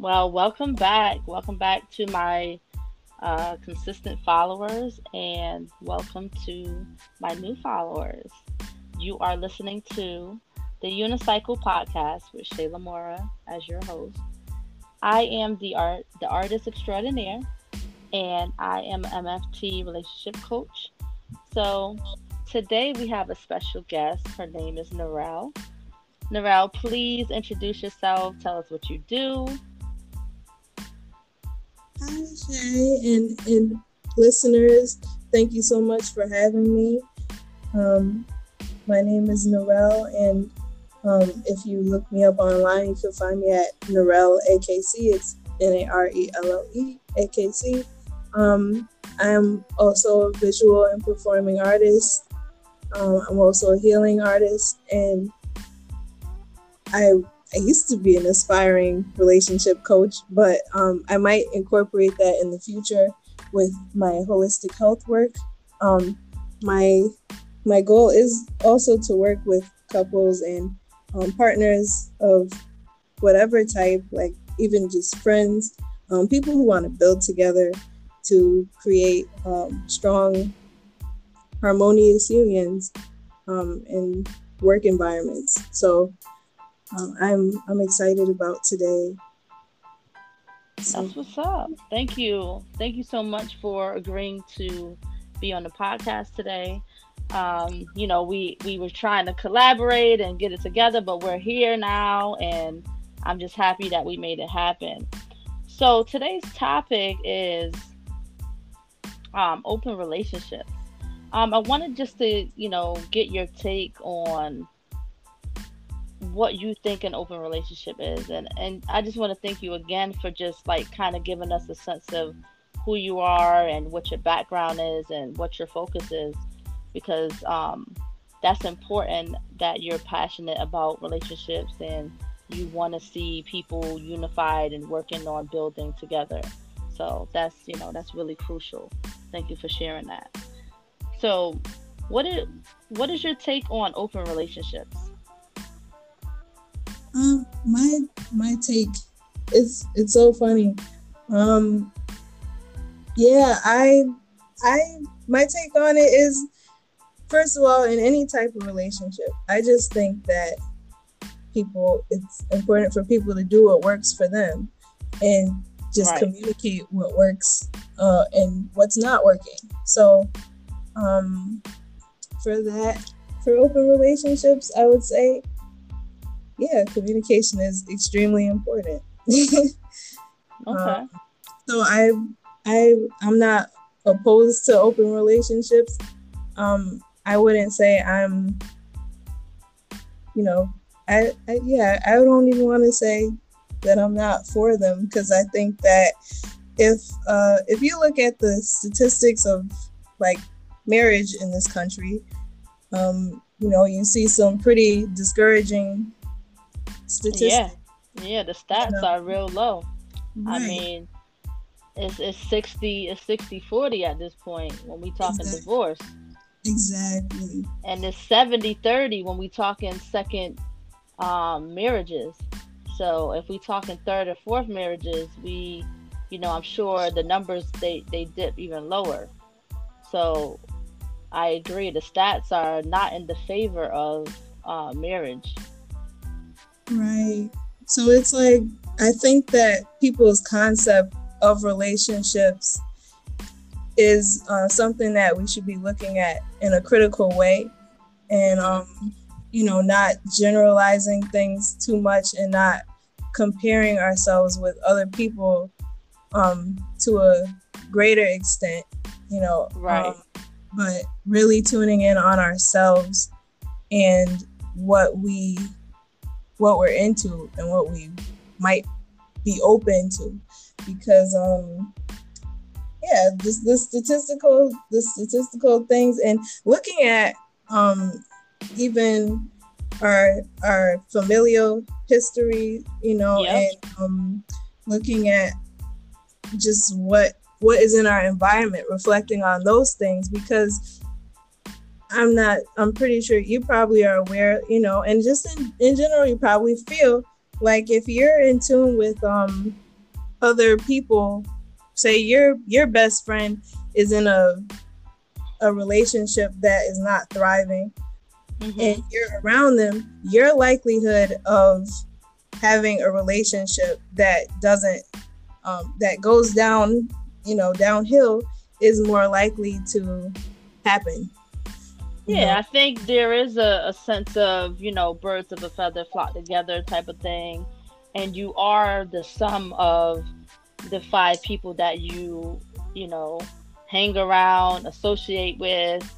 Well, welcome back. Welcome back to my uh, consistent followers and welcome to my new followers. You are listening to the Unicycle podcast with Che'La'Mora as your host. I am the art the artist extraordinaire and I am an MFT relationship coach. So today we have a special guest. Her name is Narelle. Narelle, please introduce yourself. Tell us what you do. Shay, and, and listeners. Thank you so much for having me. Um, my name is Narelle, and um, if you look me up online, you can find me at Narelle AKC. It's N A R E L L E A K C. Um, I'm also a visual and performing artist. Um, I'm also a healing artist, and I I used to be an aspiring relationship coach, but um, I might incorporate that in the future with my holistic health work. Um, my my goal is also to work with couples and um, partners of whatever type, like even just friends, um, people who want to build together to create um, strong, harmonious unions um, in work environments. So um, I'm I'm excited about today. That's what's up. Thank you. Thank you so much for agreeing to be on the podcast today. Um, you know, we we were trying to collaborate and get it together, but we're here now, and I'm just happy that we made it happen. So today's topic is um, open relationships. Um, I wanted just to, you know, get your take on what you think an open relationship is and and I just want to thank you again for just like kind of giving us a sense of who you are and what your background is and what your focus is because um, that's important that you're passionate about relationships and you want to see people unified and working on building together. So that's you know that's really crucial. Thank you for sharing that. So what is what is your take on open relationships um, my my take it's it's so funny. Um, yeah, I I my take on it is first of all, in any type of relationship, I just think that people it's important for people to do what works for them and just right. communicate what works uh, and what's not working. So um, for that, for open relationships, I would say yeah, communication is extremely important. okay. Um, so I I I'm not opposed to open relationships. Um, I wouldn't say I'm, you know, I, I yeah, I don't even want to say that I'm not for them because I think that if uh, if you look at the statistics of like marriage in this country, um, you know, you see some pretty discouraging statistics. Yeah, yeah, the stats you know? are real low. Right. I mean, it's it's 60 it's 60 40 at this point when we talking exactly. divorce. Exactly. And it's 70 30 when we talking second um, marriages. So if we talking third or fourth marriages, we you know, I'm sure the numbers they they dip even lower. So I agree the stats are not in the favor of uh, marriage. Right. So it's like, I think that people's concept of relationships is uh, something that we should be looking at in a critical way and, um, you know, not generalizing things too much and not comparing ourselves with other people um, to a greater extent, you know. Right. Um, but really tuning in on ourselves and what we what we're into and what we might be open to because um yeah just the statistical the statistical things and looking at um even our our familial history you know yep. and um looking at just what what is in our environment reflecting on those things because I'm not, I'm pretty sure you probably are aware, you know, and just in, in general, you probably feel like if you're in tune with um, other people say your your best friend is in a a relationship that is not thriving mm-hmm. and you're around them your likelihood of having a relationship that doesn't um, that goes down you know downhill is more likely to happen yeah, I think there is a, a sense of, you know, birds of a feather flock together type of thing. And you are the sum of the five people that you, you know, hang around, associate with,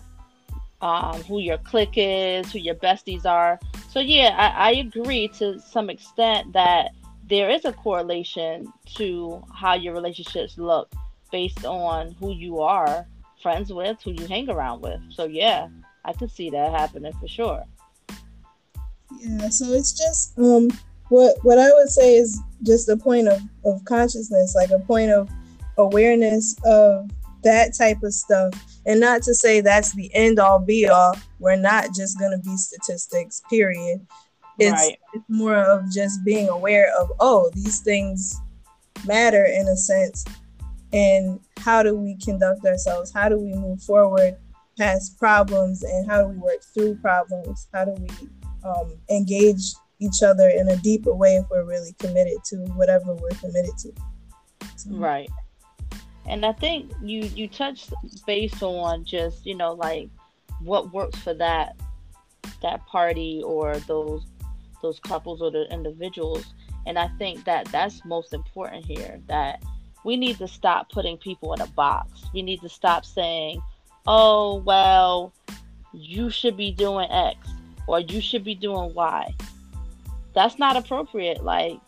um, who your clique is, who your besties are. So, yeah, I, I agree to some extent that there is a correlation to how your relationships look based on who you are friends with, who you hang around with. So, yeah. I could see that happening for sure. Yeah, so it's just um what what I would say is just a point of, of consciousness, like a point of awareness of that type of stuff. And not to say that's the end all be all. We're not just gonna be statistics, period. It's, right. it's more of just being aware of, oh, these things matter in a sense. And how do we conduct ourselves? How do we move forward past problems and how do we work through problems? How do we um, engage each other in a deeper way if we're really committed to whatever we're committed to? So. Right. And I think you you touched based on just you know like what works for that that party or those those couples or the individuals and i think that that's most important here that we need to stop putting people in a box we need to stop saying oh, well, you should be doing X or you should be doing Y. That's not appropriate. Like,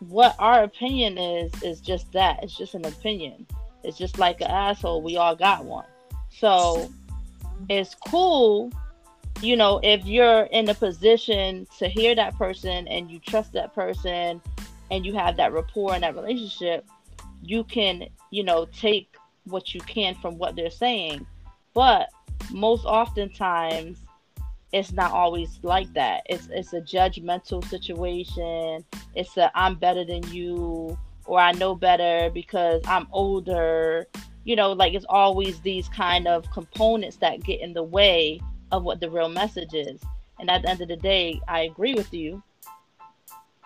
what our opinion is, is just that. It's just an opinion. It's just like an asshole. We all got one. So it's cool, you know, if you're in a position to hear that person and you trust that person and you have that rapport and that relationship, you can, you know, take what you can from what they're saying. But most oftentimes it's not always like that. It's it's a judgmental situation. It's a I'm better than you or I know better because I'm older. You know, like it's always these kind of components that get in the way of what the real message is. And at the end of the day, I agree with you.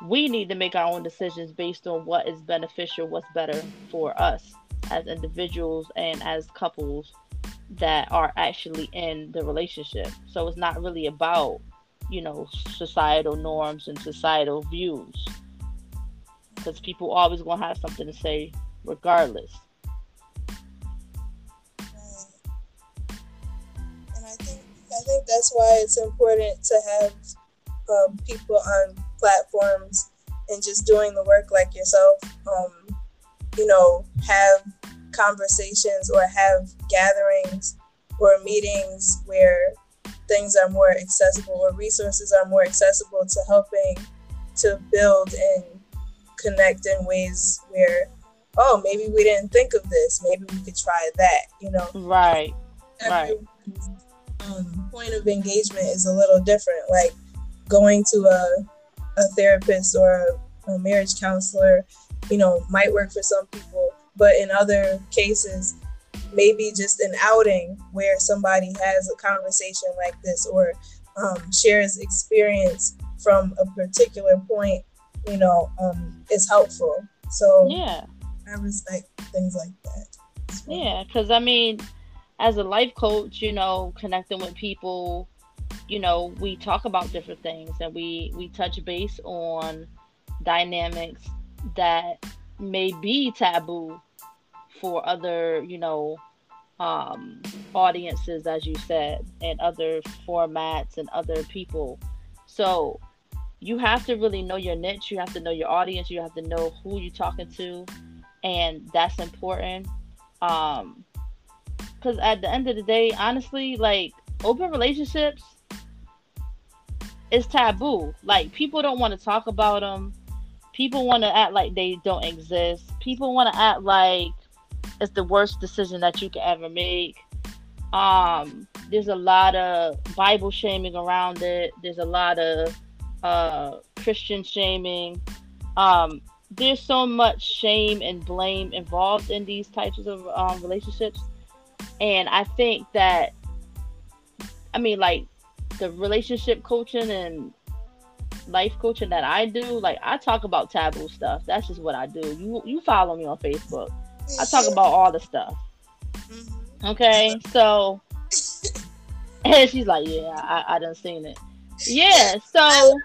We need to make our own decisions based on what is beneficial, what's better for us as individuals and as couples that are actually in the relationship. So it's not really about, you know, societal norms and societal views. Because people always gonna have something to say regardless. And I think I think that's why it's important to have um, people on platforms and just doing the work like yourself. Um, you know, have conversations or have gatherings or meetings where things are more accessible or resources are more accessible to helping to build and connect in ways where oh maybe we didn't think of this. Maybe we could try that you know? Right right. Um, point of engagement is a little different. Like going to a, a therapist or a, a marriage counselor you know might work for some people but in other cases, maybe just an outing where somebody has a conversation like this or um, shares experience from a particular point, you know, um, is helpful. So yeah, I respect things like that. Yeah, because I mean, as a life coach, you know, connecting with people, you know, we talk about different things and we we touch base on dynamics that may be taboo for other, you know, um, audiences, as you said, and other formats and other people. So you have to really know your niche. You have to know your audience. You have to know who you're talking to, and that's important. Um, because at the end of the day, honestly, like open relationships is taboo. Like people don't want to talk about them. People want to act like they don't exist. People want to act like it's the worst decision that you could ever make. Um, there's a lot of Bible shaming around it. There's a lot of uh, Christian shaming. Um, there's so much shame and blame involved in these types of um, relationships, and I think that, I mean, like the relationship coaching and life coaching that I do, like I talk about taboo stuff. That's just what I do. You you follow me on Facebook. I talk about all the stuff. Mm-hmm. Okay, so and she's like, yeah, I, I done seen it. Yeah, so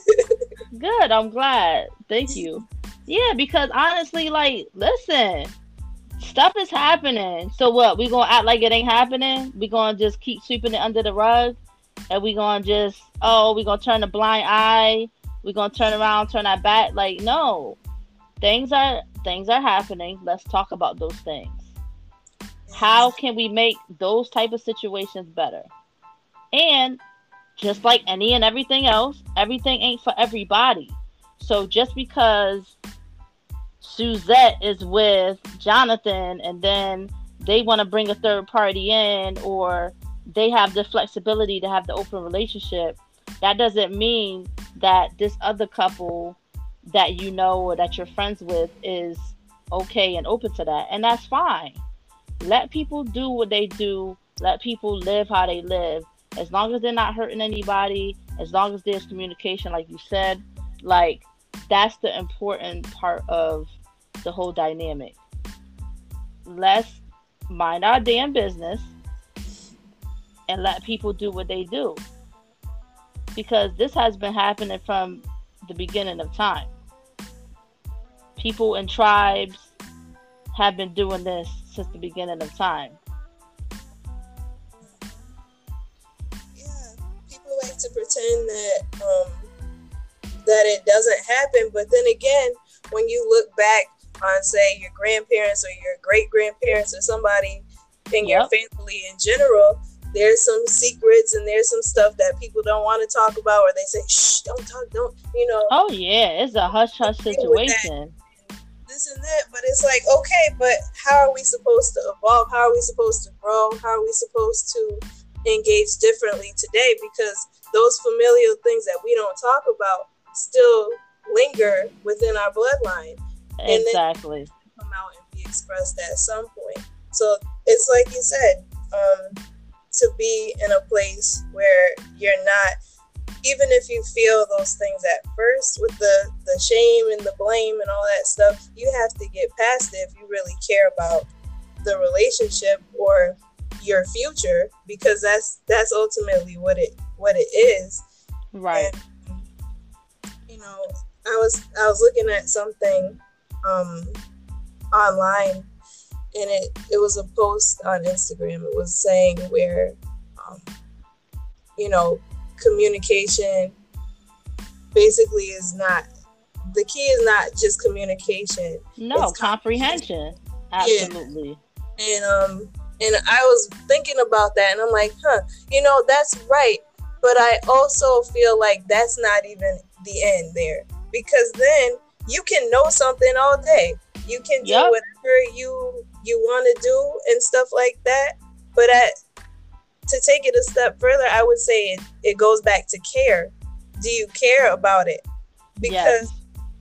good. I'm glad. Thank you. Yeah, because honestly, like, listen, stuff is happening. So what? We gonna act like it ain't happening? We gonna just keep sweeping it under the rug? And we gonna just oh, we gonna turn a blind eye? We gonna turn around, turn our back? Like, no. Things are things are happening. Let's talk about those things. How can we make those type of situations better? And just like any and everything else, everything ain't for everybody. So just because Suzette is with Jonathan and then they want to bring a third party in or they have the flexibility to have the open relationship, that doesn't mean that this other couple that you know or that you're friends with is okay and open to that. And that's fine. Let people do what they do. Let people live how they live as long as they're not hurting anybody, as long as there's communication, like you said, like that's the important part of the whole dynamic. Let's mind our damn business and let people do what they do. Because this has been happening from the beginning of time. People and tribes have been doing this since the beginning of time. Yeah, people like to pretend that um, that it doesn't happen, but then again, when you look back on say your grandparents or your great grandparents or somebody in yep. your family in general, there's some secrets and there's some stuff that people don't want to talk about, or they say, "Shh, don't talk, don't," you know. Oh yeah, it's a hush hush situation. This and that, but it's like, okay, but how are we supposed to evolve? How are we supposed to grow? How are we supposed to engage differently today because those familial things that we don't talk about still linger within our bloodline. Exactly. come out and be expressed at some point. So it's like you said, um, to be in a place where you're not even if you feel those things at first with the the shame and the blame and all that stuff you have to get past it if you really care about the relationship or your future because that's that's ultimately what it what it is. Right. And, you know i was i was looking at something um online and it it was a post on instagram it was saying where um, you know communication basically is not the key is not just communication no comprehension absolutely yeah. and um and I was thinking about that and I'm like, huh, you know, that's right. But I also feel like that's not even the end there because then you can know something all day. You can do yep. whatever you you want to do and stuff like that. But at, to take it a step further, I would say it, it goes back to care. Do you care about it? Because yes.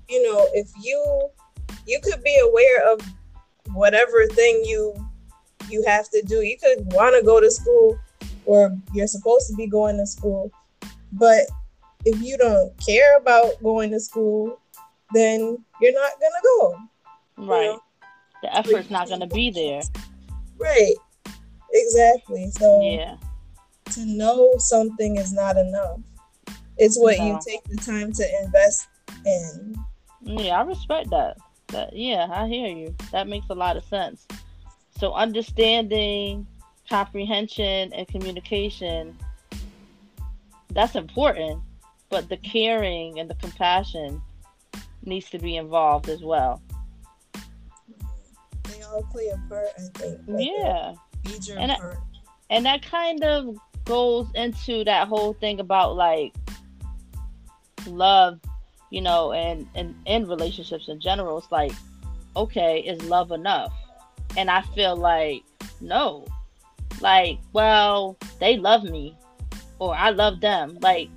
you know, if you you could be aware of whatever thing you you have to do. You could want to go to school or you're supposed to be going to school, but if you don't care about going to school, then you're not gonna go. Right. You know? The effort's not gonna be there. Right. Exactly. So yeah. To know something is not enough. It's what no. you take the time to invest in. Yeah, I respect that. That yeah, I hear you. That makes a lot of sense. So understanding, comprehension, and communication, that's important. But the caring and the compassion needs to be involved as well. They all play a part, I think. Like yeah. Major and part. That, and that kind of goes into that whole thing about like love, you know, and and in relationships in general. It's like, okay, is love enough? And I feel like, no. Like, well, they love me or I love them. Like,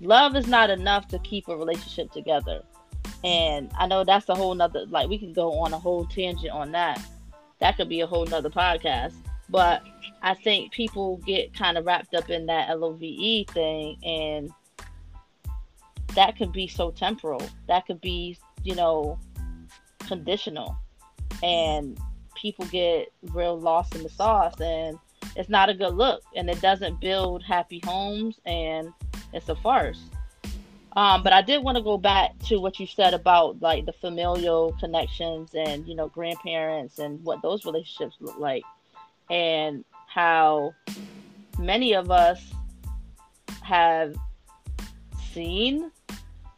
love is not enough to keep a relationship together. And I know that's a whole nother like we can go on a whole tangent on that. That could be a whole nother podcast. But I think people get kind of wrapped up in that LOVE thing and that could be so temporal. That could be, you know, conditional. And people get real lost in the sauce and it's not a good look and it doesn't build happy homes and it's a farce. Um, but I did want to go back to what you said about like the familial connections and you know grandparents and what those relationships look like, and how many of us have seen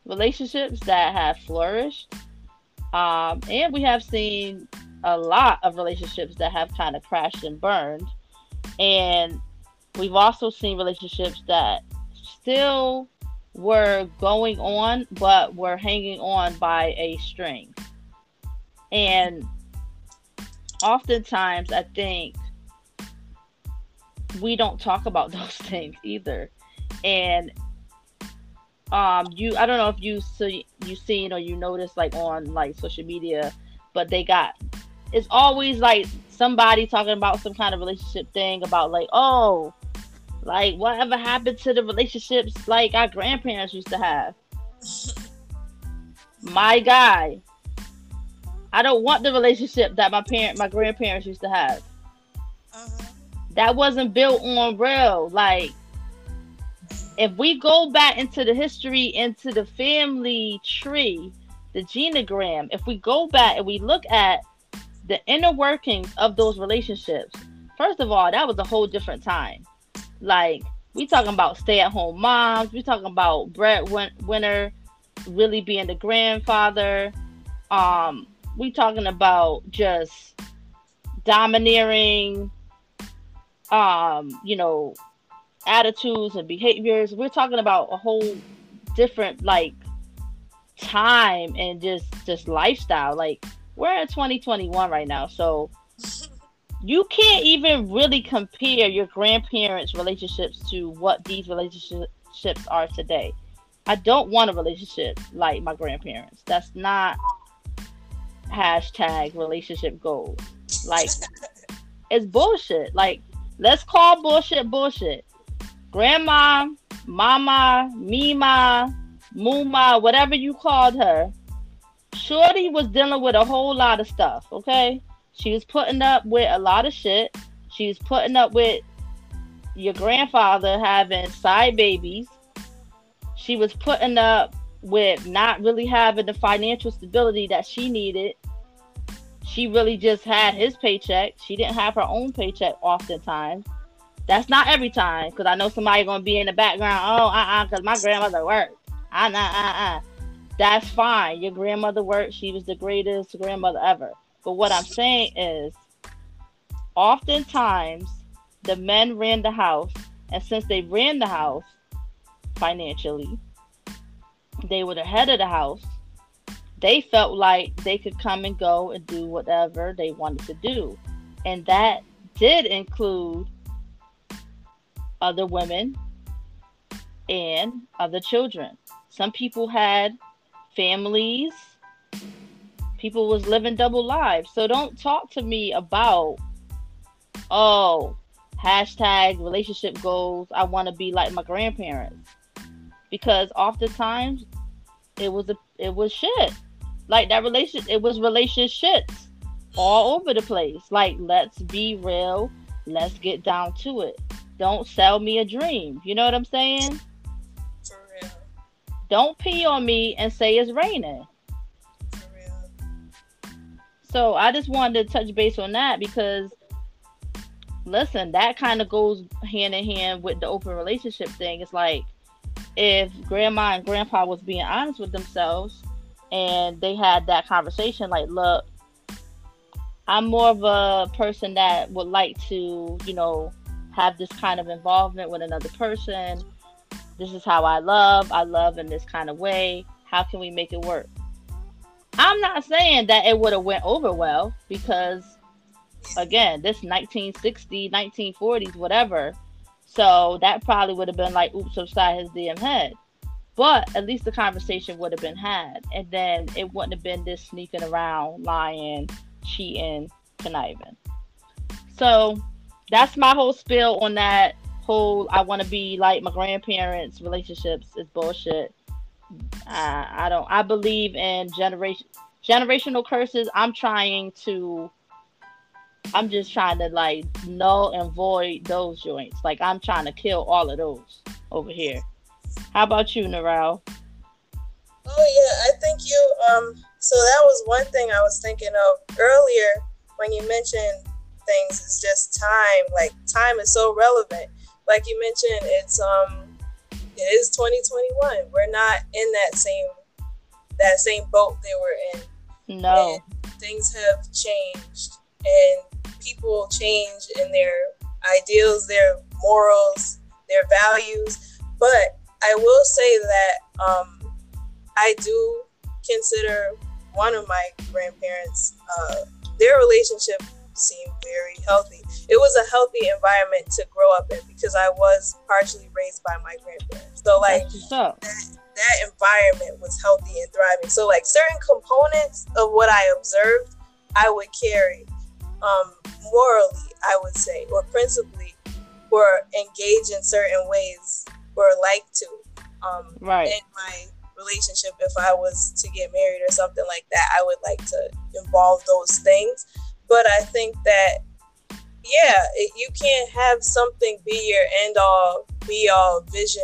relationships that have flourished, um, and we have seen a lot of relationships that have kind of crashed and burned, and we've also seen relationships that still were going on, but were hanging on by a string. And oftentimes, I think we don't talk about those things either. And um, you, I don't know if you see you seen or you noticed like on like social media, but they got it's always like somebody talking about some kind of relationship thing about like oh like, whatever happened to the relationships like our grandparents used to have? my guy. I don't want the relationship that my parent, my grandparents used to have. Uh-huh. That wasn't built on real. Like, if we go back into the history, into the family tree, the genogram, if we go back and we look at the inner workings of those relationships, first of all, that was a whole different time. Like we talking about stay at home moms. We talking about breadwinner really being the grandfather. Um, we talking about just domineering, um, you know, attitudes and behaviors. We're talking about a whole different like time and just just lifestyle. Like we're in 2021 right now, so you can't even really compare your grandparents' relationships to what these relationships are today. I don't want a relationship like my grandparents. That's not hashtag relationship goals. Like it's bullshit. Like let's call bullshit bullshit. Grandma, mama, mima, muma, whatever you called her. Shorty was dealing with a whole lot of stuff, okay? She was putting up with a lot of shit. She was putting up with your grandfather having side babies. She was putting up with not really having the financial stability that she needed. She really just had his paycheck. She didn't have her own paycheck oftentimes. That's not every time, because I know somebody gonna be in the background. Oh, uh, uh, because my grandmother worked. Uh, uh, uh, uh. That's fine. Your grandmother worked. She was the greatest grandmother ever. But what I'm saying is, oftentimes the men ran the house, and since they ran the house financially, they were the head of the house. They felt like they could come and go and do whatever they wanted to do. And that did include other women and other children. Some people had families people was living double lives. So don't talk to me about oh hashtag relationship goals. I want to be like my grandparents because oftentimes it was a it was shit. Like that relationship, it was relationships all over the place. Like let's be real. Let's get down to it. Don't sell me a dream. You know what I'm saying? For real. Don't pee on me and say it's raining. So I just wanted to touch base on that because listen, that kind of goes hand in hand with the open relationship thing. It's like if grandma and grandpa was being honest with themselves and they had that conversation, like, look, I'm more of a person that would like to, you know, have this kind of involvement with another person. This is how I love. I love in this kind of way. How can we make it work? I'm not saying that it would have went over well because again, this 1960, 1940s, whatever. So that probably would have been like, oops, upside his damn head. but at least the conversation would have been had, and then it wouldn't have been this sneaking around, lying, cheating, conniving. So that's my whole spill on that whole I want to be like my grandparents relationships is bullshit. I don't. I believe in generation generational curses. I'm trying to. I'm just trying to like null and void those joints. Like I'm trying to kill all of those over here. How about you, Narelle? Oh yeah, I think you. Um. So that was one thing I was thinking of earlier when you mentioned things. It's just time. Like time is so relevant. Like you mentioned, it's um it is 2021. We're not in that same that same boat they were in. No. And things have changed and people change in their ideals, their morals, their values. But I will say that um, I do consider one of my grandparents, uh, their relationship seemed very healthy. It was a healthy environment to grow up in because I was partially raised by my grandparents. So like that, that environment was healthy and thriving. So like certain components of what I observed, I would carry um, morally, I would say, or principally, or engage in certain ways, or like to. Um, right. In my relationship, if I was to get married or something like that, I would like to involve those things but I think that, yeah, it, you can't have something be your end all, be all vision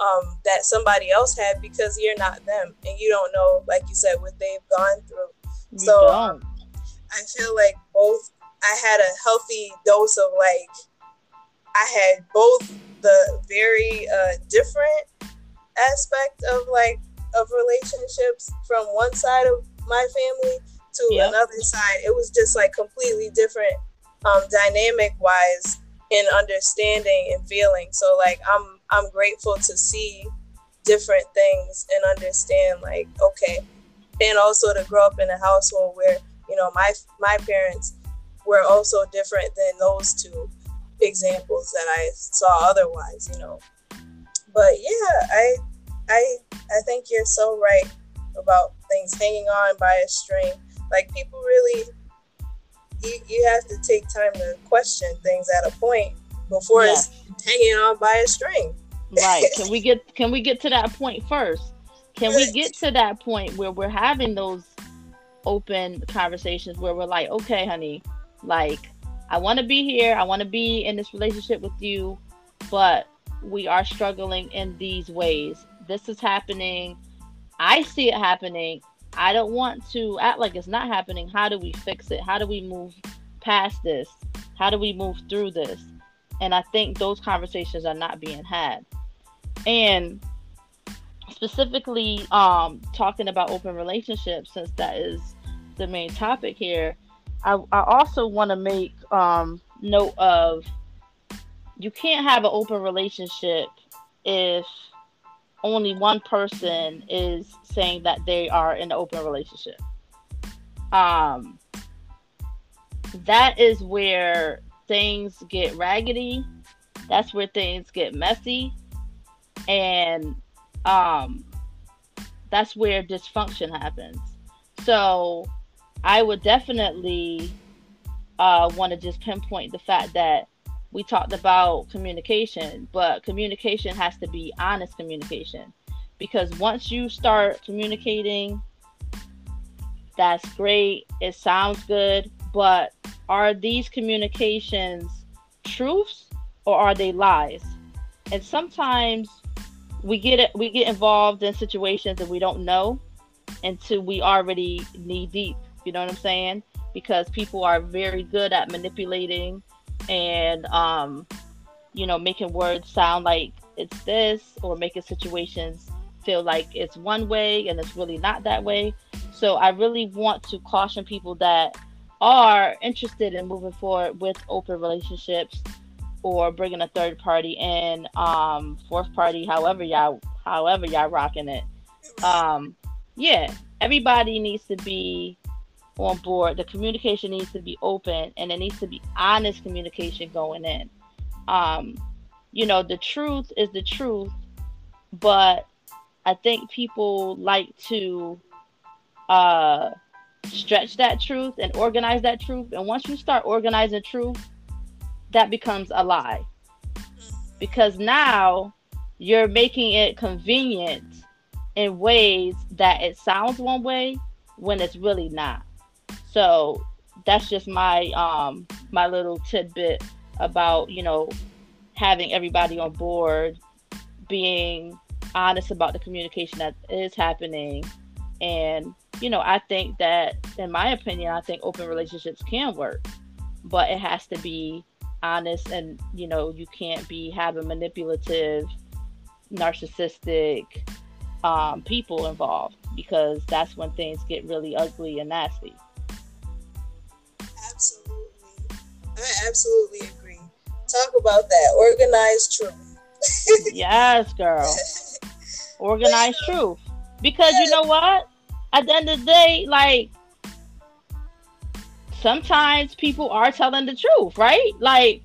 um, that somebody else had because you're not them and you don't know, like you said, what they've gone through. You so um, I feel like both, I had a healthy dose of like, I had both the very uh, different aspect of like of relationships from one side of my family to yep. another side, it was just like completely different um, dynamic wise in understanding and feeling. So like I'm I'm grateful to see different things and understand like okay, and also to grow up in a household where you know my my parents were also different than those two examples that I saw otherwise, you know. But yeah, I I I think you're so right about things hanging on by a string like people really, you, you have to take time to question things at a point before it's hanging on by a string. right. Can we get can we get to that point first? Can we get to that point where we're having those open conversations where we're like, okay, honey, like I want to be here, I want to be in this relationship with you, but we are struggling in these ways. This is happening. I see it happening. I don't want to act like it's not happening. How do we fix it? How do we move past this? How do we move through this? And I think those conversations are not being had. And specifically um, talking about open relationships, since that is the main topic here, I, I also want to make um, note of you can't have an open relationship if only one person is saying that they are in an open relationship. Um, that is where things get raggedy. That's where things get messy, and um, that's where dysfunction happens. So, I would definitely uh, want to just pinpoint the fact that we talked about communication, but communication has to be honest communication because once you start communicating, that's great. It sounds good, but are these communications truths or are they lies? And sometimes we get it we get involved in situations that we don't know until we already knee deep. You know what I'm saying? Because people are very good at manipulating and um, you know making words sound like it's this or making situations feel like it's one way and it's really not that way. So i really want to caution people that are interested in moving forward with open relationships or bringing a third party in um fourth party however y'all however y'all rocking it. Um yeah everybody needs to be on board. The communication needs to be open and it needs to be honest communication going in. Um, you know, the truth is the truth, but I think people like to uh, stretch that truth and organize that truth. And once you start organizing truth, that becomes a lie. Because now you're making it convenient in ways that it sounds one way when it's really not. So that's just my um my little tidbit about, you know, having everybody on board, being honest about the communication that is happening and you know, I think that, in my opinion, I think open relationships can work, but it has to be honest and, you know, you can't be having manipulative, narcissistic um, people involved because that's when things get really ugly and nasty. Absolutely. I absolutely agree. Talk about that. Organized truth. yes, girl. Organized truth. Because you know what? at the end of the day, like sometimes people are telling the truth, right? Like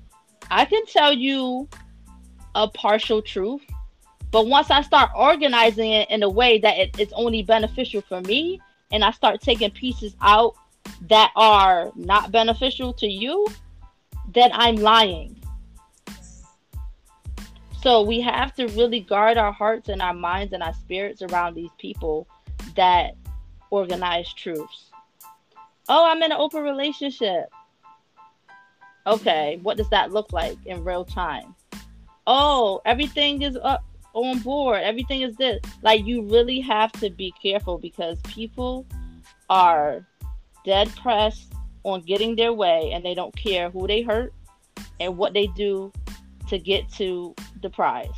I can tell you a partial truth, but once I start organizing it in a way that it, it's only beneficial for me, and I start taking pieces out that are not beneficial to you, then I'm lying. So we have to really guard our hearts and our minds and our spirits around these people that organize truths. Oh, I'm in an open relationship. Okay, what does that look like in real time? Oh, everything is up on board. Everything is this. Like you really have to be careful because people are dead pressed on getting their way and they don't care who they hurt and what they do to get to the prize.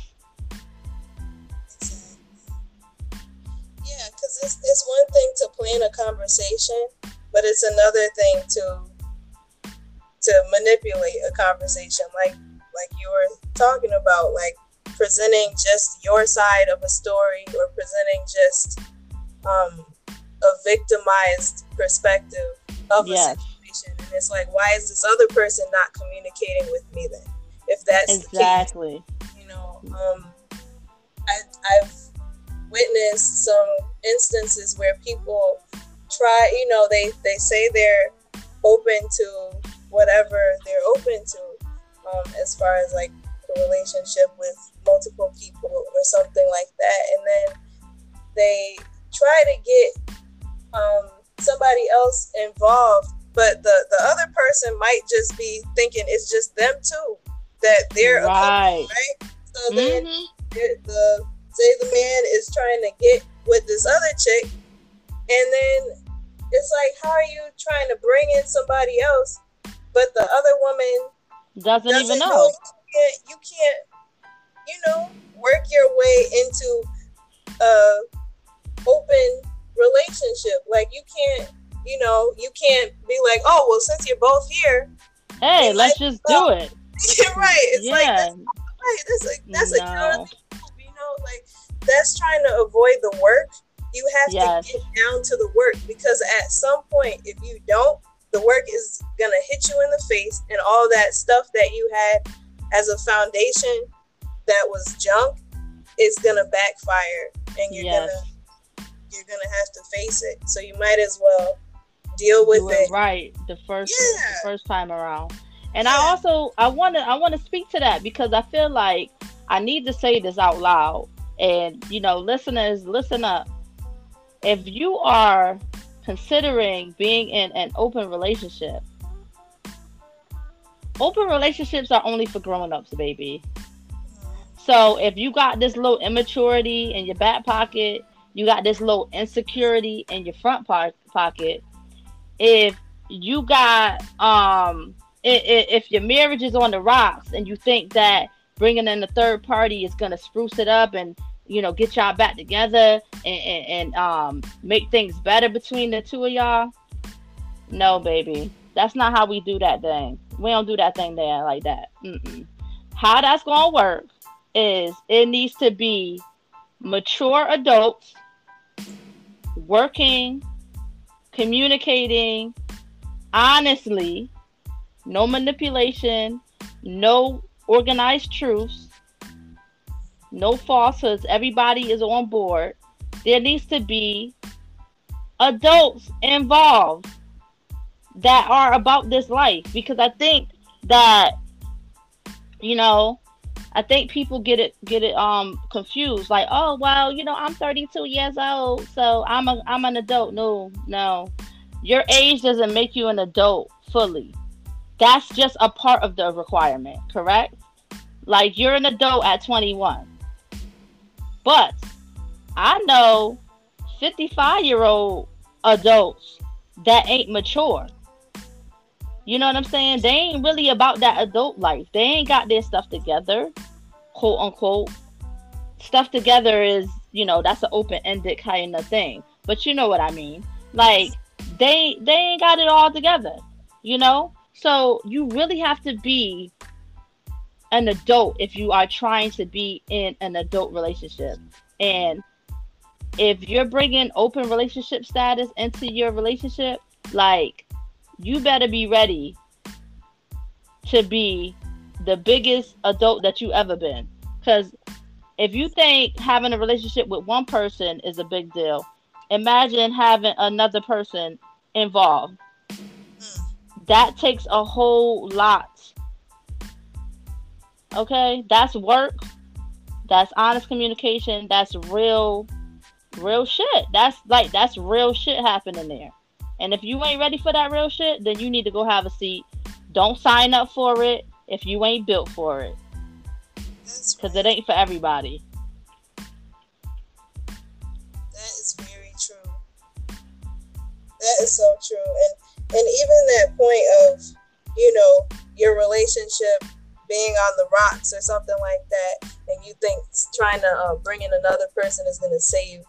it's, it's one thing to plan a conversation, but it's another thing to to manipulate a conversation, like like you were talking about, like presenting just your side of a story or presenting just um, a victimized perspective of yes. a situation. And it's like, why is this other person not communicating with me then? If that's exactly, case, you know, um, I, I've witnessed some instances where people try, you know, they they say they're open to whatever they're open to, um, as far as like a relationship with multiple people or something like that, and then they try to get um, somebody else involved, but the the other person might just be thinking it's just them too that they're right, couple, right? So mm-hmm. then the say the man is trying to get with this other chick, and then it's like, how are you trying to bring in somebody else, but the other woman doesn't, doesn't even know. know. You can't, you can't, you know, work your way into a open relationship. Like you can't, you know, you can't be like, oh, well, since you're both here, hey, let's like, just do it. you're right. It's yeah. like that's, right. That's like that's no. a like that's trying to avoid the work. You have yes. to get down to the work because at some point, if you don't, the work is gonna hit you in the face, and all that stuff that you had as a foundation that was junk is gonna backfire, and you're yes. gonna you're gonna have to face it. So you might as well deal with it, it right the first yeah. the first time around. And yeah. I also I want to I want to speak to that because I feel like I need to say this out loud. And, you know, listeners, listen up. If you are considering being in an open relationship, open relationships are only for grown ups, baby. Mm-hmm. So if you got this little immaturity in your back pocket, you got this little insecurity in your front po- pocket. If you got um, if, if your marriage is on the rocks and you think that bringing in a third party is going to spruce it up and you know get y'all back together and, and, and, um make things better between the two of y'all no baby that's not how we do that thing we don't do that thing there like that Mm-mm. how that's going to work is it needs to be mature adults working communicating honestly no manipulation no organized truths no falsehoods. Everybody is on board. There needs to be adults involved that are about this life because I think that you know I think people get it get it um confused. Like oh well you know I'm 32 years old so I'm a I'm an adult. No no. Your age doesn't make you an adult fully. That's just a part of the requirement correct? Like you're an adult at 21 but I know 55 year old adults that ain't mature you know what I'm saying? They ain't really about that adult life. They ain't got their stuff together, quote unquote. Stuff together is, you know, that's an open ended kind of thing. But you know what I mean? Like they they ain't got it all together, you know? So you really have to be an adult if you are trying to be in an adult relationship. And if you're bringing open relationship status into your relationship, like you better be ready to be the biggest adult that you ever been. Because if you think having a relationship with one person is a big deal, imagine having another person involved. That takes a whole lot. Okay, that's work. That's honest communication. That's real, real shit. That's like that's real shit happening there. And if you ain't ready for that real shit, then you need to go have a seat. Don't sign up for it if you ain't built for it. Because it ain't for everybody. That is very true. That is so true. And and even that point of, you know, your relationship being on the rocks or something like that, and you think trying to uh, bring in another person is going to save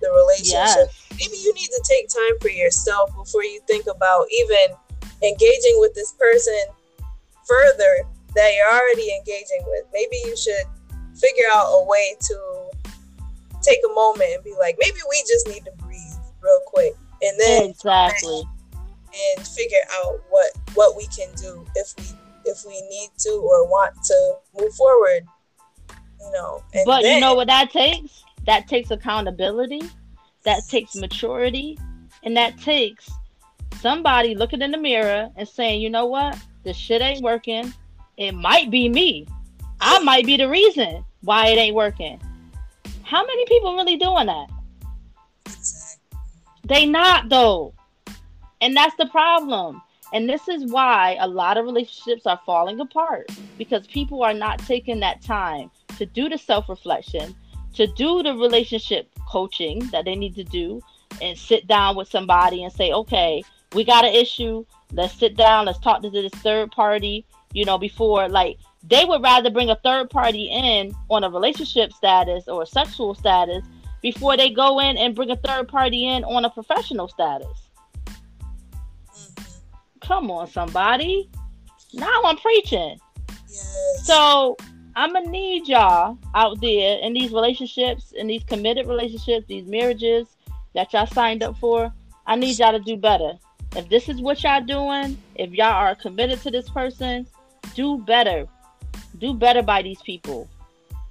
the relationship. Yes. Maybe you need to take time for yourself before you think about even engaging with this person further that you're already engaging with. Maybe you should figure out a way to take a moment and be like, maybe we just need to breathe real quick, and then exactly and figure out what what we can do if we if we need to or want to move forward. You know, but then, you know what that takes? that takes accountability, that takes maturity, and that takes somebody looking in the mirror and saying, you know what, this shit ain't working. It might be me. I might be the reason why it ain't working. How many people really doing that? They not though. And that's the problem. And this is why a lot of relationships are falling apart because people are not taking that time to do the self reflection, to do the relationship coaching that they need to do and sit down with somebody and say, okay, we got an issue. Let's sit down. Let's talk to this third party. You know, before like they would rather bring a third party in on a relationship status or a sexual status before they go in and bring a third party in on a professional status. Mm-hmm. Come on, somebody. Now I'm preaching. Yes. So I'm gonna need y'all out there in these relationships, in these committed relationships, these marriages that y'all signed up for. I need y'all to do better. If this is what y'all doing, if y'all are committed to this person, do better. Do better by these people.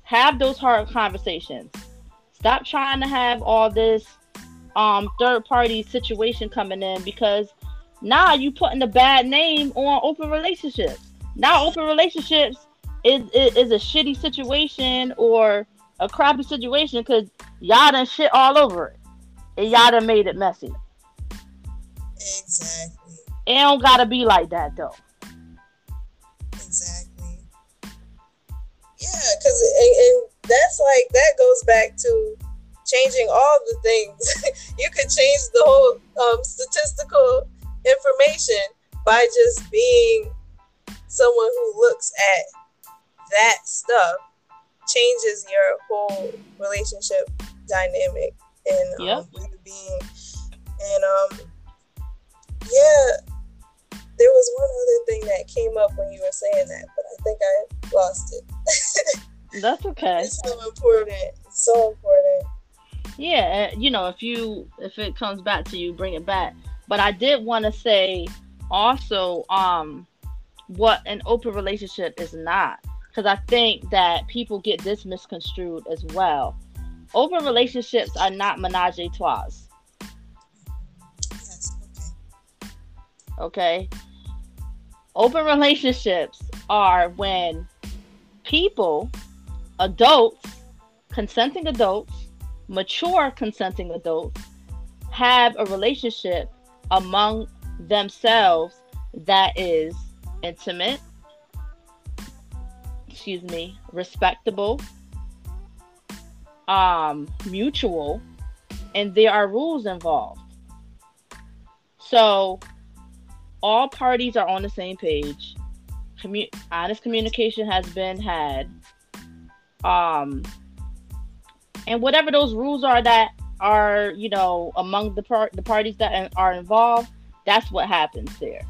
Have those hard conversations. Stop trying to have all this um third party situation coming in because now you putting a bad name on open relationships. Now open relationships is, is, is a shitty situation or a crappy situation because y'all done shit all over it. And y'all done made it messy. Exactly. It don't gotta be like that though. Exactly. Yeah, because and, and that's like that goes back to changing all the things. you could change the whole um, statistical information by just being someone who looks at that stuff changes your whole relationship dynamic and um, yep. being. And um, yeah, there was one other thing that came up when you were saying that, but I think I lost it. That's okay. It's so important. It's so important. Yeah, you know, if you if it comes back to you, bring it back. But I did want to say also um what an open relationship is not because I think that people get this misconstrued as well. Open relationships are not menage a trois. Yes. Okay. Okay. Open relationships are when people, adults, consenting adults, mature consenting adults, have a relationship among themselves that is intimate, excuse me, respectable, um, mutual, and there are rules involved. So all parties are on the same page. Honest communication has been had. Um, and whatever those rules are that are, you know, among the part the parties that are involved, that's what happens there.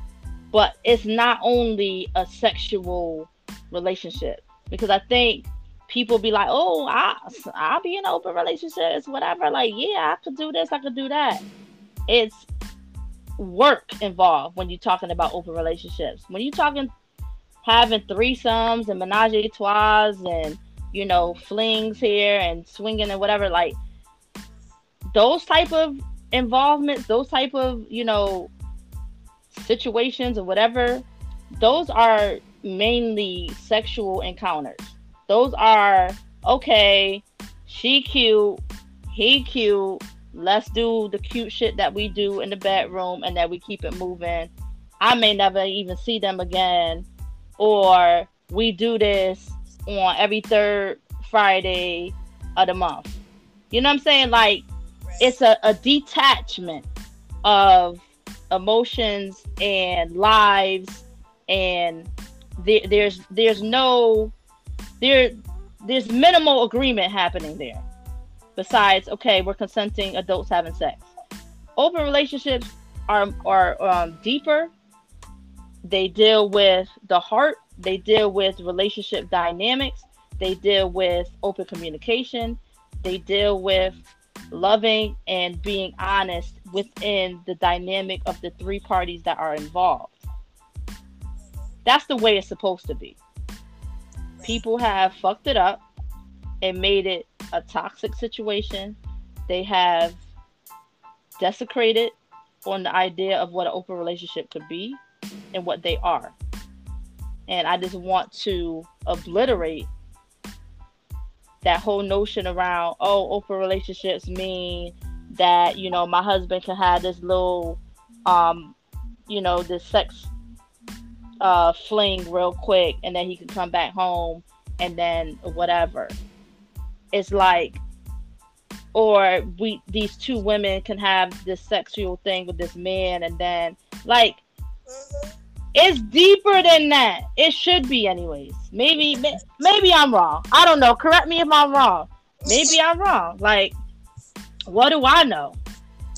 But it's not only a sexual relationship because I think people be like, "Oh, I I'll be in open relationships, whatever." Like, yeah, I could do this, I could do that. It's work involved when you're talking about open relationships. When you're talking having threesomes and menage a trois and you know flings here and swinging and whatever, like those type of involvements, those type of you know situations or whatever, those are mainly sexual encounters. Those are okay. She cute, he cute let's do the cute shit that we do in the bedroom and that we keep it moving. I may never even see them again. Or we do this on every third Friday of the month. You know what I'm saying? Like it's a, a detachment of emotions and lives and there, there's there's no there there's minimal agreement happening there. Besides okay we're consenting adults having sex. Open relationships are are um, deeper. They deal with the heart. They deal with relationship dynamics. They deal with open communication. They deal with loving and being honest within the dynamic of the three parties that are involved that's the way it's supposed to be people have fucked it up and made it a toxic situation. They have desecrated on the idea of what an open relationship could be and what they are. And I just want to obliterate that whole notion around, oh, open relationships mean that, you know, my husband can have this little, um, you know, this sex uh, fling real quick and then he can come back home and then whatever. It's like or we these two women can have this sexual thing with this man and then like mm-hmm. it's deeper than that. It should be anyways. Maybe maybe i'm wrong. I don't know. Correct me if i'm wrong. Maybe i'm wrong. Like what do i know?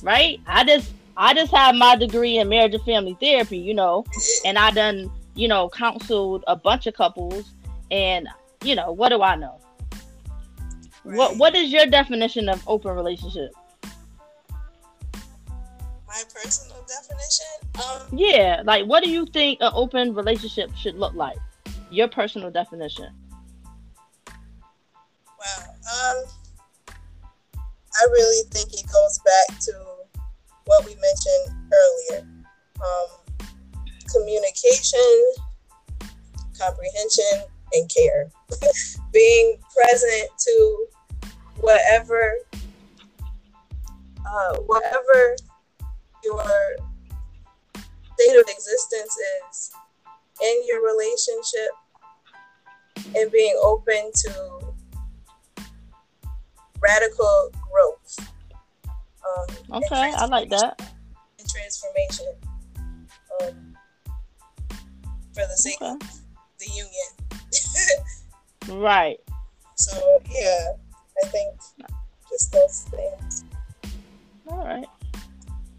Right? I just i just have my degree in marriage and family therapy you know and i done you know counseled a bunch of couples and you know what do i know what What is your definition of open relationship? My personal definition. Um, yeah, like what do you think an open relationship should look like? Your personal definition. Wow. Um, I really think it goes back to what we mentioned earlier. Um, communication, comprehension, and care. Being present to whatever uh, whatever your state of existence is in your relationship and being open to radical growth. Okay, I like that. And transformation um, for the sake okay. of the union. right. So, yeah. I think just those things. All right.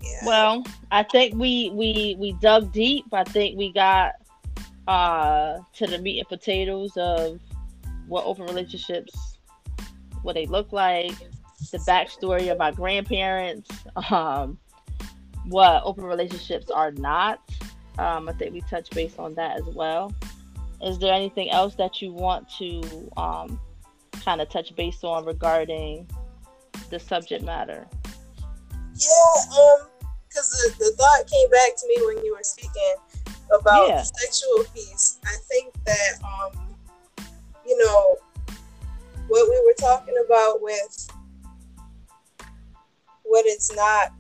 Yeah. Well, I think we we we dug deep. I think we got uh to the meat and potatoes of what open relationships, what they look like, the backstory of our grandparents, um, what open relationships are not. Um, I think we touched base on that as well. is there anything else that you want to um, kind of touch base on regarding the subject matter? Yeah, um, because the, the thought came back to me when you were speaking about yeah. sexual piece. I think that um, you know, what we were talking about with what it's not.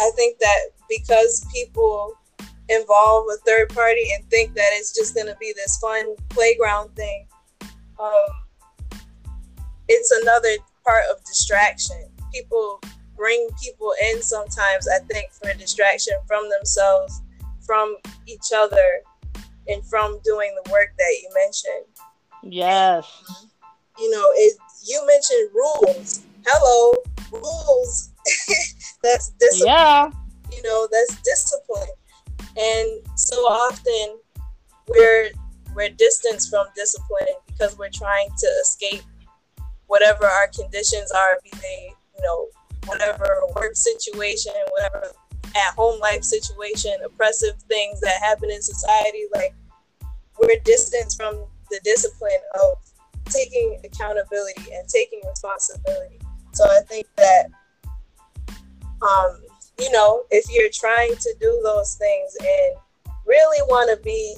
I think that because people involve a third party and think that it's just going to be this fun playground thing, um, it's another part of distraction. People bring people in sometimes, I think, for distraction from themselves, from each other, and from doing the work that you mentioned. Yes. You know, it. You mentioned rules. Hello, rules. that's discipline. Yeah. You know, that's discipline. And so often we're we're distanced from discipline because we're trying to escape whatever our conditions are, be they, you know, whatever work situation, whatever at home life situation, oppressive things that happen in society. Like we're distanced from the discipline of taking accountability and taking responsibility. So I think that um, you know, if you're trying to do those things and really want to be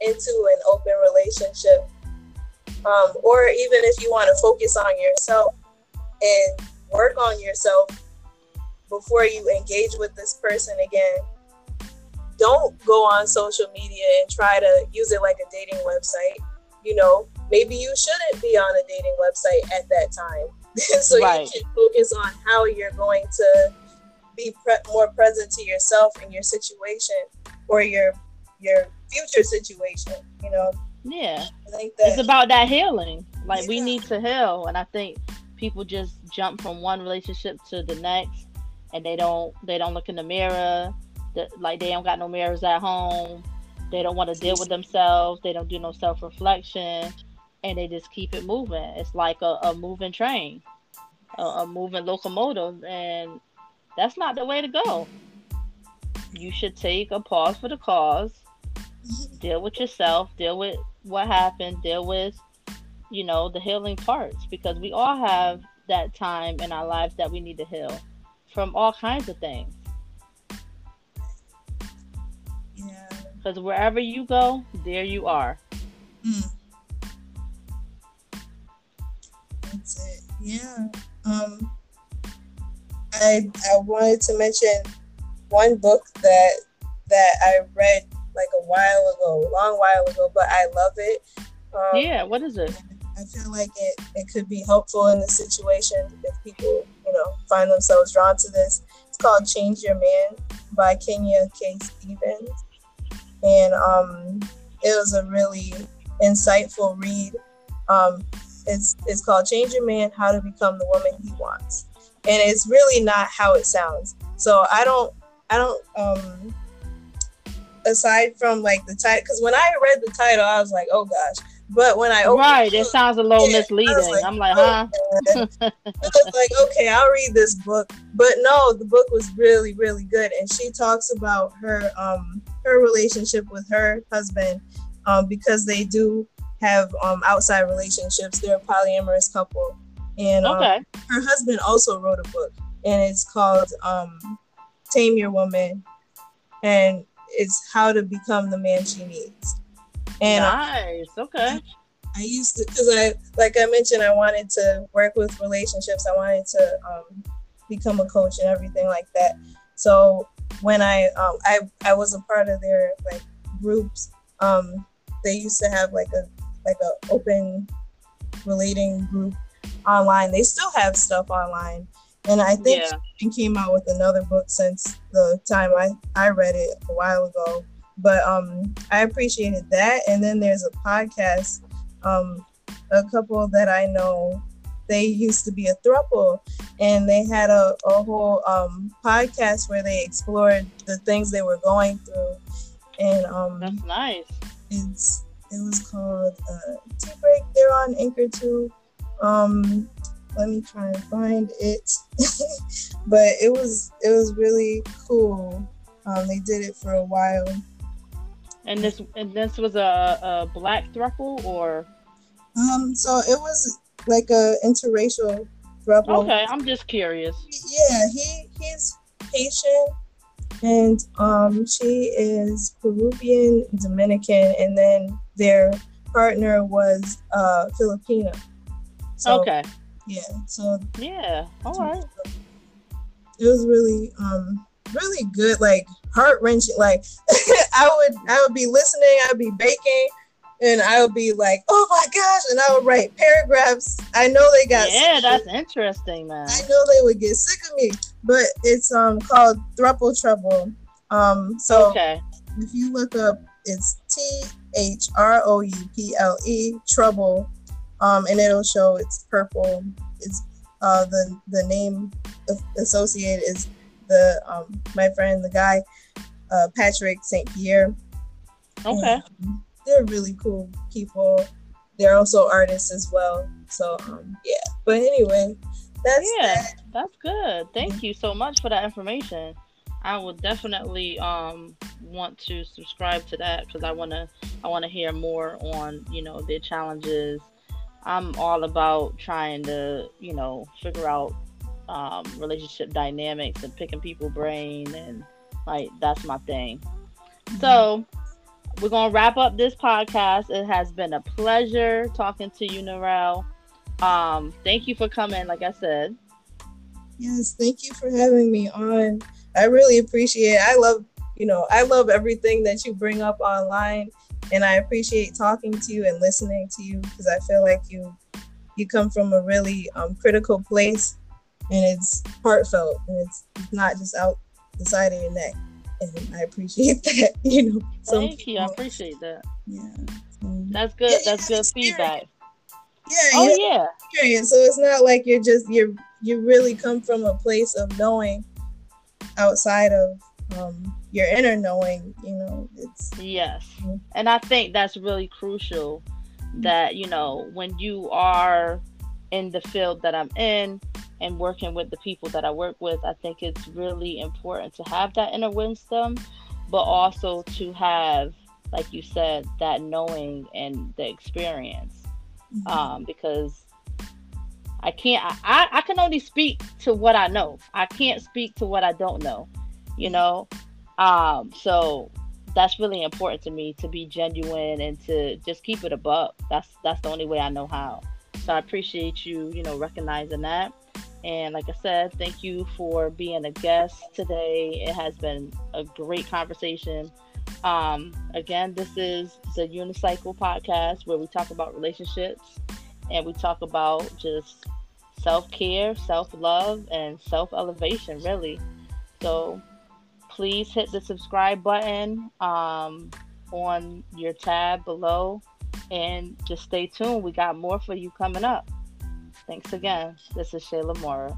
into an open relationship, um, or even if you want to focus on yourself and work on yourself before you engage with this person again, don't go on social media and try to use it like a dating website. You know, maybe you shouldn't be on a dating website at that time. so right. you can focus on how you're going to be pre- more present to yourself and your situation or your your future situation you know? Yeah. I think that, it's about that healing. Like yeah. we need to heal and i think people just jump from one relationship to the next and they don't they don't look in the mirror. The, like they don't got no mirrors at home. They don't want to deal with themselves. They don't do no self-reflection and they just keep it moving it's like a, a moving train a, a moving locomotive and that's not the way to go. You should take a pause for the cause, deal with yourself, deal with what happened, deal with, you know, the healing parts because we all have that time in our lives that we need to heal from all kinds of things. Yeah. Because wherever you go, there you are. Mm. Yeah. Um, I I wanted to mention one book that that I read like a while ago, a long while ago, but I love it. Um, yeah, what is it? I feel like it, it could be helpful in this situation if people, you know, find themselves drawn to this. It's called Change Your Man by Kenya K. Stevens. And um, it was a really insightful read. Um, it's, it's called Change Your Man How to Become the Woman He Wants and it's really not how it sounds. So I don't, I don't, um, aside from like the title, because when I read the title, I was like, oh gosh. But when I right, it sounds a little yeah, misleading. Like, I'm like, huh? I was like, okay, I'll read this book. But no, the book was really, really good, and she talks about her um her relationship with her husband, um because they do have um outside relationships. They're a polyamorous couple, and um, okay. her husband also wrote a book, and it's called um, "Tame Your Woman," and it's how to become the man she needs. And nice. Okay. I used to because I like I mentioned I wanted to work with relationships. I wanted to um, become a coach and everything like that. So when I um, I I was a part of their like groups. Um, they used to have like a like a open relating group online. They still have stuff online. And I think yeah. came out with another book since the time I, I read it a while ago. But um, I appreciated that. And then there's a podcast. Um, a couple that I know, they used to be a throuple, and they had a, a whole um, podcast where they explored the things they were going through. And um, that's nice. It's it was called uh, Tea Break. They're on Anchor too. Um, let me try and find it. but it was it was really cool. Um, they did it for a while, And this and this was a, a black throuple or um so it was like a interracial throuple. Okay, I'm just curious. Yeah, he he's Haitian and um she is Peruvian, Dominican, and then their partner was uh Filipino. So, okay. Yeah. So yeah. All right. It was really um really good, like heart wrenching. Like I would I would be listening, I'd be baking, and I would be like, oh my gosh, and I would write paragraphs. I know they got yeah, that's interesting, man. I know they would get sick of me, but it's um called Throuple Trouble. Um, so okay. if you look up, it's T H R O U P L E Trouble, um, and it'll show it's purple. It's uh the the name associated is the um my friend the guy uh Patrick St Pierre. Okay. And they're really cool people. They're also artists as well. So um yeah. But anyway, that's yeah, that. that's good. Thank you so much for that information. I will definitely um want to subscribe to that because I wanna I wanna hear more on you know their challenges. I'm all about trying to you know figure out um, relationship dynamics and picking people brain and like that's my thing. Mm-hmm. So we're gonna wrap up this podcast. It has been a pleasure talking to you, Narelle. Um, thank you for coming. Like I said. Yes, thank you for having me on. I really appreciate it. I love, you know, I love everything that you bring up online and I appreciate talking to you and listening to you because I feel like you you come from a really um, critical place and it's heartfelt and it's not just out the side of your neck. And I appreciate that, you know. Thank people, you. I appreciate that. Yeah. So, That's good. Yeah, That's good feedback. Yeah. Oh yeah. Experience. So it's not like you're just you're you really come from a place of knowing outside of um, your inner knowing, you know, it's yes. And I think that's really crucial that, you know, when you are in the field that I'm in and working with the people that I work with, I think it's really important to have that inner wisdom, but also to have, like you said, that knowing and the experience. Mm-hmm. Um, because I can't. I, I can only speak to what I know. I can't speak to what I don't know. You know. Um. So that's really important to me to be genuine and to just keep it above. That's that's the only way I know how. So I appreciate you. You know, recognizing that. And like I said, thank you for being a guest today. It has been a great conversation. Um, again, this is the Unicycle podcast where we talk about relationships and we talk about just self care, self love, and self elevation, really. So please hit the subscribe button um, on your tab below and just stay tuned. We got more for you coming up. Thanks again. This is Che'La'Mora.